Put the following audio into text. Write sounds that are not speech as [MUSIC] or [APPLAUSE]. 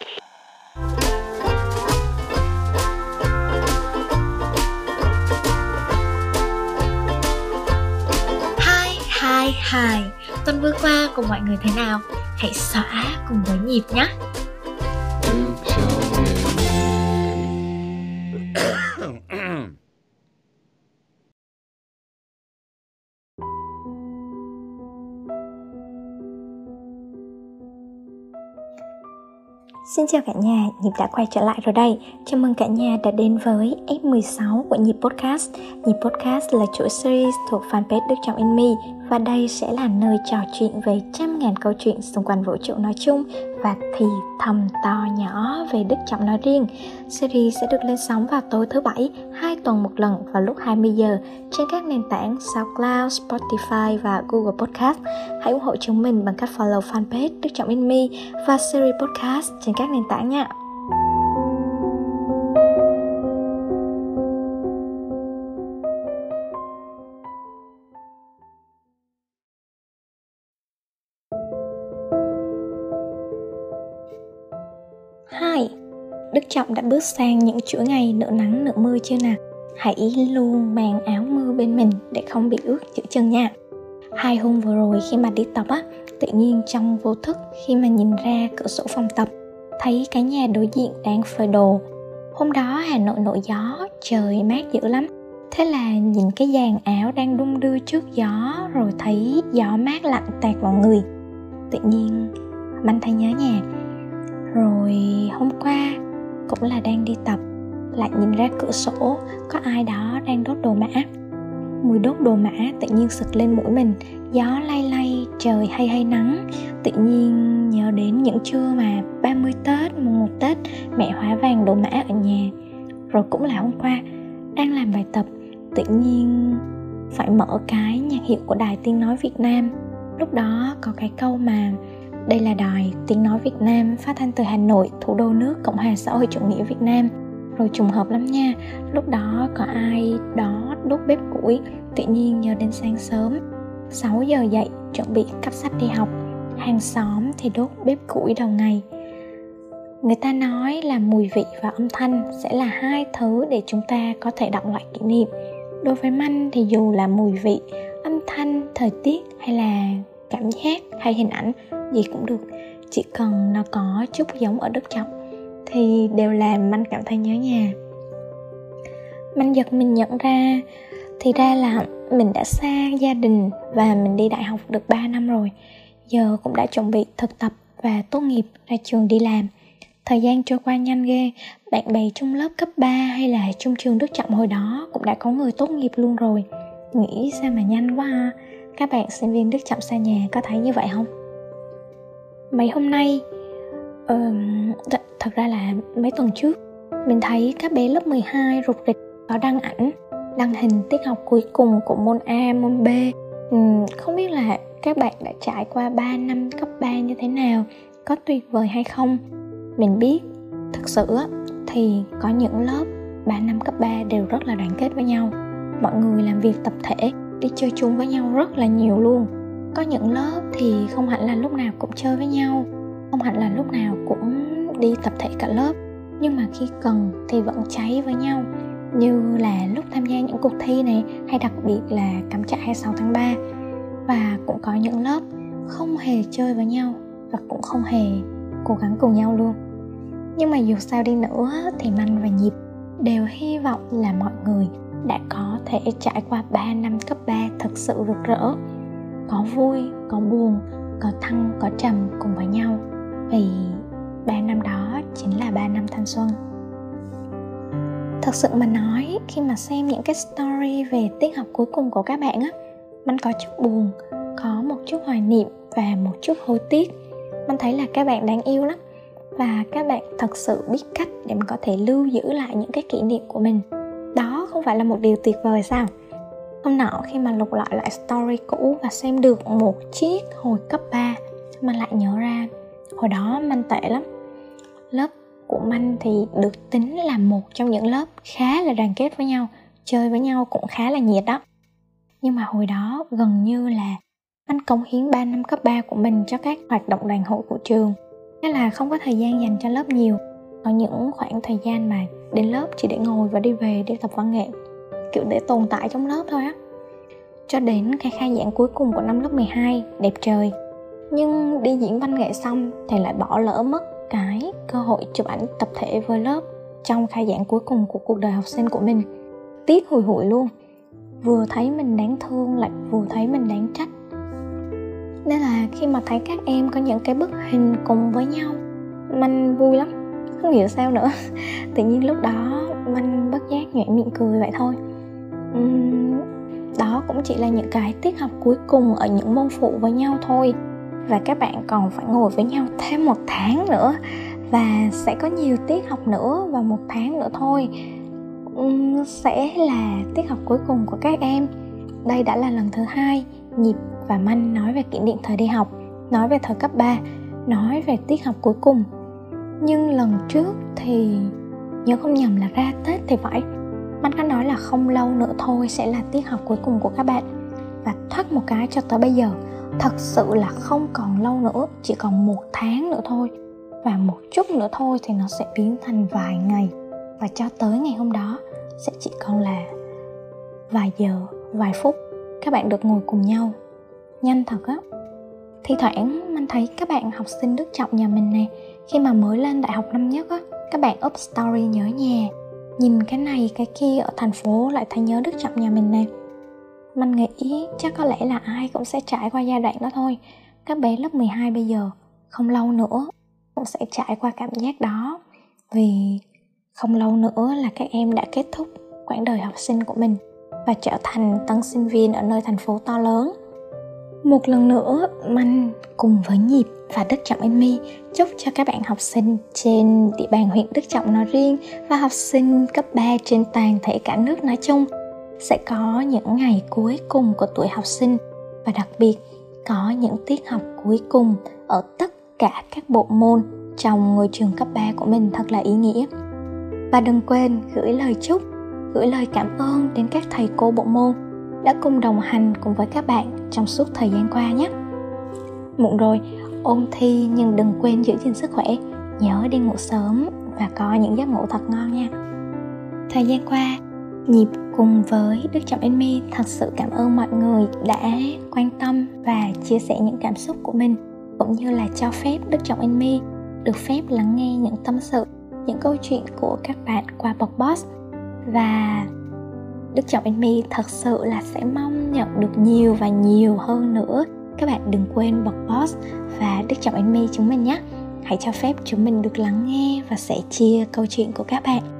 Hi, hi, hi Tuần vừa qua cùng mọi người thế nào? Hãy xóa cùng với nhịp nhé Xin chào cả nhà, Nhịp đã quay trở lại rồi đây. Chào mừng cả nhà đã đến với F16 của Nhịp Podcast. Nhịp Podcast là chuỗi series thuộc fanpage Đức Trọng In Me và đây sẽ là nơi trò chuyện về trăm ngàn câu chuyện xung quanh vũ trụ nói chung và thì thầm to nhỏ về Đức Trọng nói riêng. Series sẽ được lên sóng vào tối thứ bảy, hai tuần một lần vào lúc 20 giờ trên các nền tảng SoundCloud, Spotify và Google Podcast. Hãy ủng hộ chúng mình bằng cách follow fanpage Đức Trọng In Me và series podcast trên các nền tảng nha. Đức Trọng đã bước sang những chuỗi ngày nửa nắng nửa mưa chưa nào? Hãy luôn mang áo mưa bên mình để không bị ướt giữa chân nha. Hai hôm vừa rồi khi mà đi tập á, tự nhiên trong vô thức khi mà nhìn ra cửa sổ phòng tập, thấy cái nhà đối diện đang phơi đồ. Hôm đó Hà Nội nổi gió, trời mát dữ lắm. Thế là nhìn cái dàn áo đang đung đưa trước gió rồi thấy gió mát lạnh tạt vào người. Tự nhiên Manh thấy nhớ nhà rồi hôm qua cũng là đang đi tập lại nhìn ra cửa sổ có ai đó đang đốt đồ mã. Mùi đốt đồ mã tự nhiên sực lên mũi mình gió lay lay trời hay hay nắng. Tự nhiên nhớ đến những trưa mà 30 Tết, mùng 1 Tết mẹ hóa vàng đồ mã ở nhà. Rồi cũng là hôm qua đang làm bài tập tự nhiên phải mở cái nhạc hiệu của đài tiếng nói Việt Nam. Lúc đó có cái câu mà đây là đài tiếng nói Việt Nam phát thanh từ Hà Nội, thủ đô nước Cộng hòa xã hội chủ nghĩa Việt Nam. Rồi trùng hợp lắm nha, lúc đó có ai đó đốt bếp củi, tự nhiên nhớ đến sáng sớm. 6 giờ dậy, chuẩn bị cắp sách đi học. Hàng xóm thì đốt bếp củi đầu ngày. Người ta nói là mùi vị và âm thanh sẽ là hai thứ để chúng ta có thể đọc lại kỷ niệm. Đối với Manh thì dù là mùi vị, âm thanh, thời tiết hay là cảm giác hay hình ảnh gì cũng được. Chỉ cần nó có chút giống ở đất trọng thì đều làm anh cảm thấy nhớ nhà. Manh giật mình nhận ra, thì ra là mình đã xa gia đình và mình đi đại học được 3 năm rồi. Giờ cũng đã chuẩn bị thực tập và tốt nghiệp ra trường đi làm. Thời gian trôi qua nhanh ghê, bạn bè trong lớp cấp 3 hay là trong trường đức trọng hồi đó cũng đã có người tốt nghiệp luôn rồi. Nghĩ sao mà nhanh quá ha các bạn sinh viên đức trọng xa nhà có thấy như vậy không? Mấy hôm nay uh, th- thật ra là mấy tuần trước mình thấy các bé lớp 12 rụt rịch có đăng ảnh đăng hình tiết học cuối cùng của môn A, môn B. Uhm, Không biết là các bạn đã trải qua 3 năm cấp 3 như thế nào Có tuyệt vời hay không? Mình biết thật sự thì có những lớp 3 năm cấp 3 đều rất là đoàn kết với nhau. Mọi người làm việc tập thể đi chơi chung với nhau rất là nhiều luôn. Có những lớp thì không hẳn là lúc nào cũng chơi với nhau, không hẳn là lúc nào cũng đi tập thể cả lớp. Nhưng mà khi cần thì vẫn cháy với nhau. Như là lúc tham gia những cuộc thi này, hay đặc biệt là cắm trại 26 tháng 3 và cũng có những lớp không hề chơi với nhau và cũng không hề cố gắng cùng nhau luôn. Nhưng mà dù sao đi nữa thì Manh và Nhịp đều hy vọng là mọi người đã có thể trải qua 3 năm cấp 3 thật sự rực rỡ. Có vui, có buồn, có thăng, có trầm cùng với nhau. Vì ba năm đó chính là ba năm thanh xuân. Thật sự mà nói, khi mà xem những cái story về tiết học cuối cùng của các bạn á mình có chút buồn, có một chút hoài niệm và một chút hối tiếc. Mình thấy là các bạn đáng yêu lắm và các bạn thật sự biết cách để mà có thể lưu giữ lại những cái kỷ niệm của mình phải là một điều tuyệt vời sao? Hôm nọ khi mà lục lại lại story cũ và xem được một chiếc hồi cấp 3 Mình lại nhớ ra, Hồi đó Manh tệ lắm. Lớp của Manh thì được tính là một trong những lớp khá là đoàn kết với nhau, Chơi với nhau cũng khá là nhiệt đó. Nhưng mà hồi đó gần như là anh cống hiến 3 năm cấp 3 của mình cho các hoạt động đoàn hội của trường, Thế là không có thời gian dành cho lớp nhiều. Có những khoảng thời gian mà đến lớp chỉ để ngồi và đi về để tập văn nghệ, Kiểu để tồn tại trong lớp thôi á. Cho đến khai khai giảng cuối cùng của năm lớp 12 Đẹp trời. Nhưng đi diễn văn nghệ xong thì lại bỏ lỡ mất cái cơ hội chụp ảnh tập thể với lớp trong khai giảng cuối cùng của cuộc đời học sinh của mình. Tiếc hùi hụi luôn. Vừa thấy mình đáng thương lại vừa thấy mình đáng trách. Nên là khi mà thấy các em có những cái bức hình cùng với nhau, mình vui lắm không hiểu sao nữa. [LAUGHS] Tự nhiên lúc đó mình bất giác nhoẻn miệng cười vậy thôi. Uhm, đó cũng chỉ là những cái tiết học cuối cùng ở những môn phụ với nhau thôi. Và các bạn còn phải ngồi với nhau thêm một tháng nữa. Và sẽ có nhiều tiết học nữa và một tháng nữa thôi. Sẽ là tiết học cuối cùng của các em. Đây đã là lần thứ hai nhịp và manh nói về kỷ niệm thời đi học nói về thời cấp 3 nói về tiết học cuối cùng nhưng lần trước thì nhớ không nhầm là ra tết thì phải. Manh có nói là không lâu nữa thôi sẽ là tiết học cuối cùng của các bạn. Và thoát một cái cho tới bây giờ, thật sự là không còn lâu nữa, chỉ còn một tháng nữa thôi. Và một chút nữa thôi thì nó sẽ biến thành vài ngày. Và cho tới ngày hôm đó sẽ chỉ còn là vài giờ, vài phút các bạn được ngồi cùng nhau. Nhanh thật á. Thi thoảng mình thấy các bạn học sinh đức trọng nhà mình này khi mà mới lên đại học năm nhất á, các bạn up story nhớ nhà. Nhìn cái này, cái kia ở thành phố lại thấy nhớ đức trọng nhà mình nè. Mình nghĩ chắc có lẽ là ai cũng sẽ trải qua giai đoạn đó thôi. Các bé lớp 12 bây giờ, không lâu nữa cũng sẽ trải qua cảm giác đó. Vì không lâu nữa là các em đã kết thúc quãng đời học sinh của mình và trở thành tân sinh viên ở nơi thành phố to lớn. Một lần nữa mình cùng với Nhịp và Đức Trọng Amy chúc cho các bạn học sinh trên địa bàn huyện Đức Trọng nói riêng và học sinh cấp 3 trên toàn thể cả nước nói chung sẽ có những ngày cuối cùng của tuổi học sinh và đặc biệt có những tiết học cuối cùng ở tất cả các bộ môn trong ngôi trường cấp 3 của mình thật là ý nghĩa. Và đừng quên gửi lời chúc, gửi lời cảm ơn đến các thầy cô bộ môn đã cùng đồng hành cùng với các bạn trong suốt thời gian qua nhé. Muộn rồi, ôn thi nhưng đừng quên giữ gìn sức khỏe, nhớ đi ngủ sớm và có những giấc ngủ thật ngon nha. Thời gian qua, Nhịp cùng với Đức Trọng Enmy thật sự cảm ơn mọi người đã quan tâm và chia sẻ những cảm xúc của mình cũng như là cho phép Đức Trọng Enmy được phép lắng nghe những tâm sự, những câu chuyện của các bạn qua bọc boss và Đức Trọng Enmy thật sự là sẽ mong nhận được nhiều và nhiều hơn nữa các bạn đừng quên bật post và Đức Trọng Enmy chúng mình nhé. Hãy cho phép chúng mình được lắng nghe và sẻ chia câu chuyện của các bạn.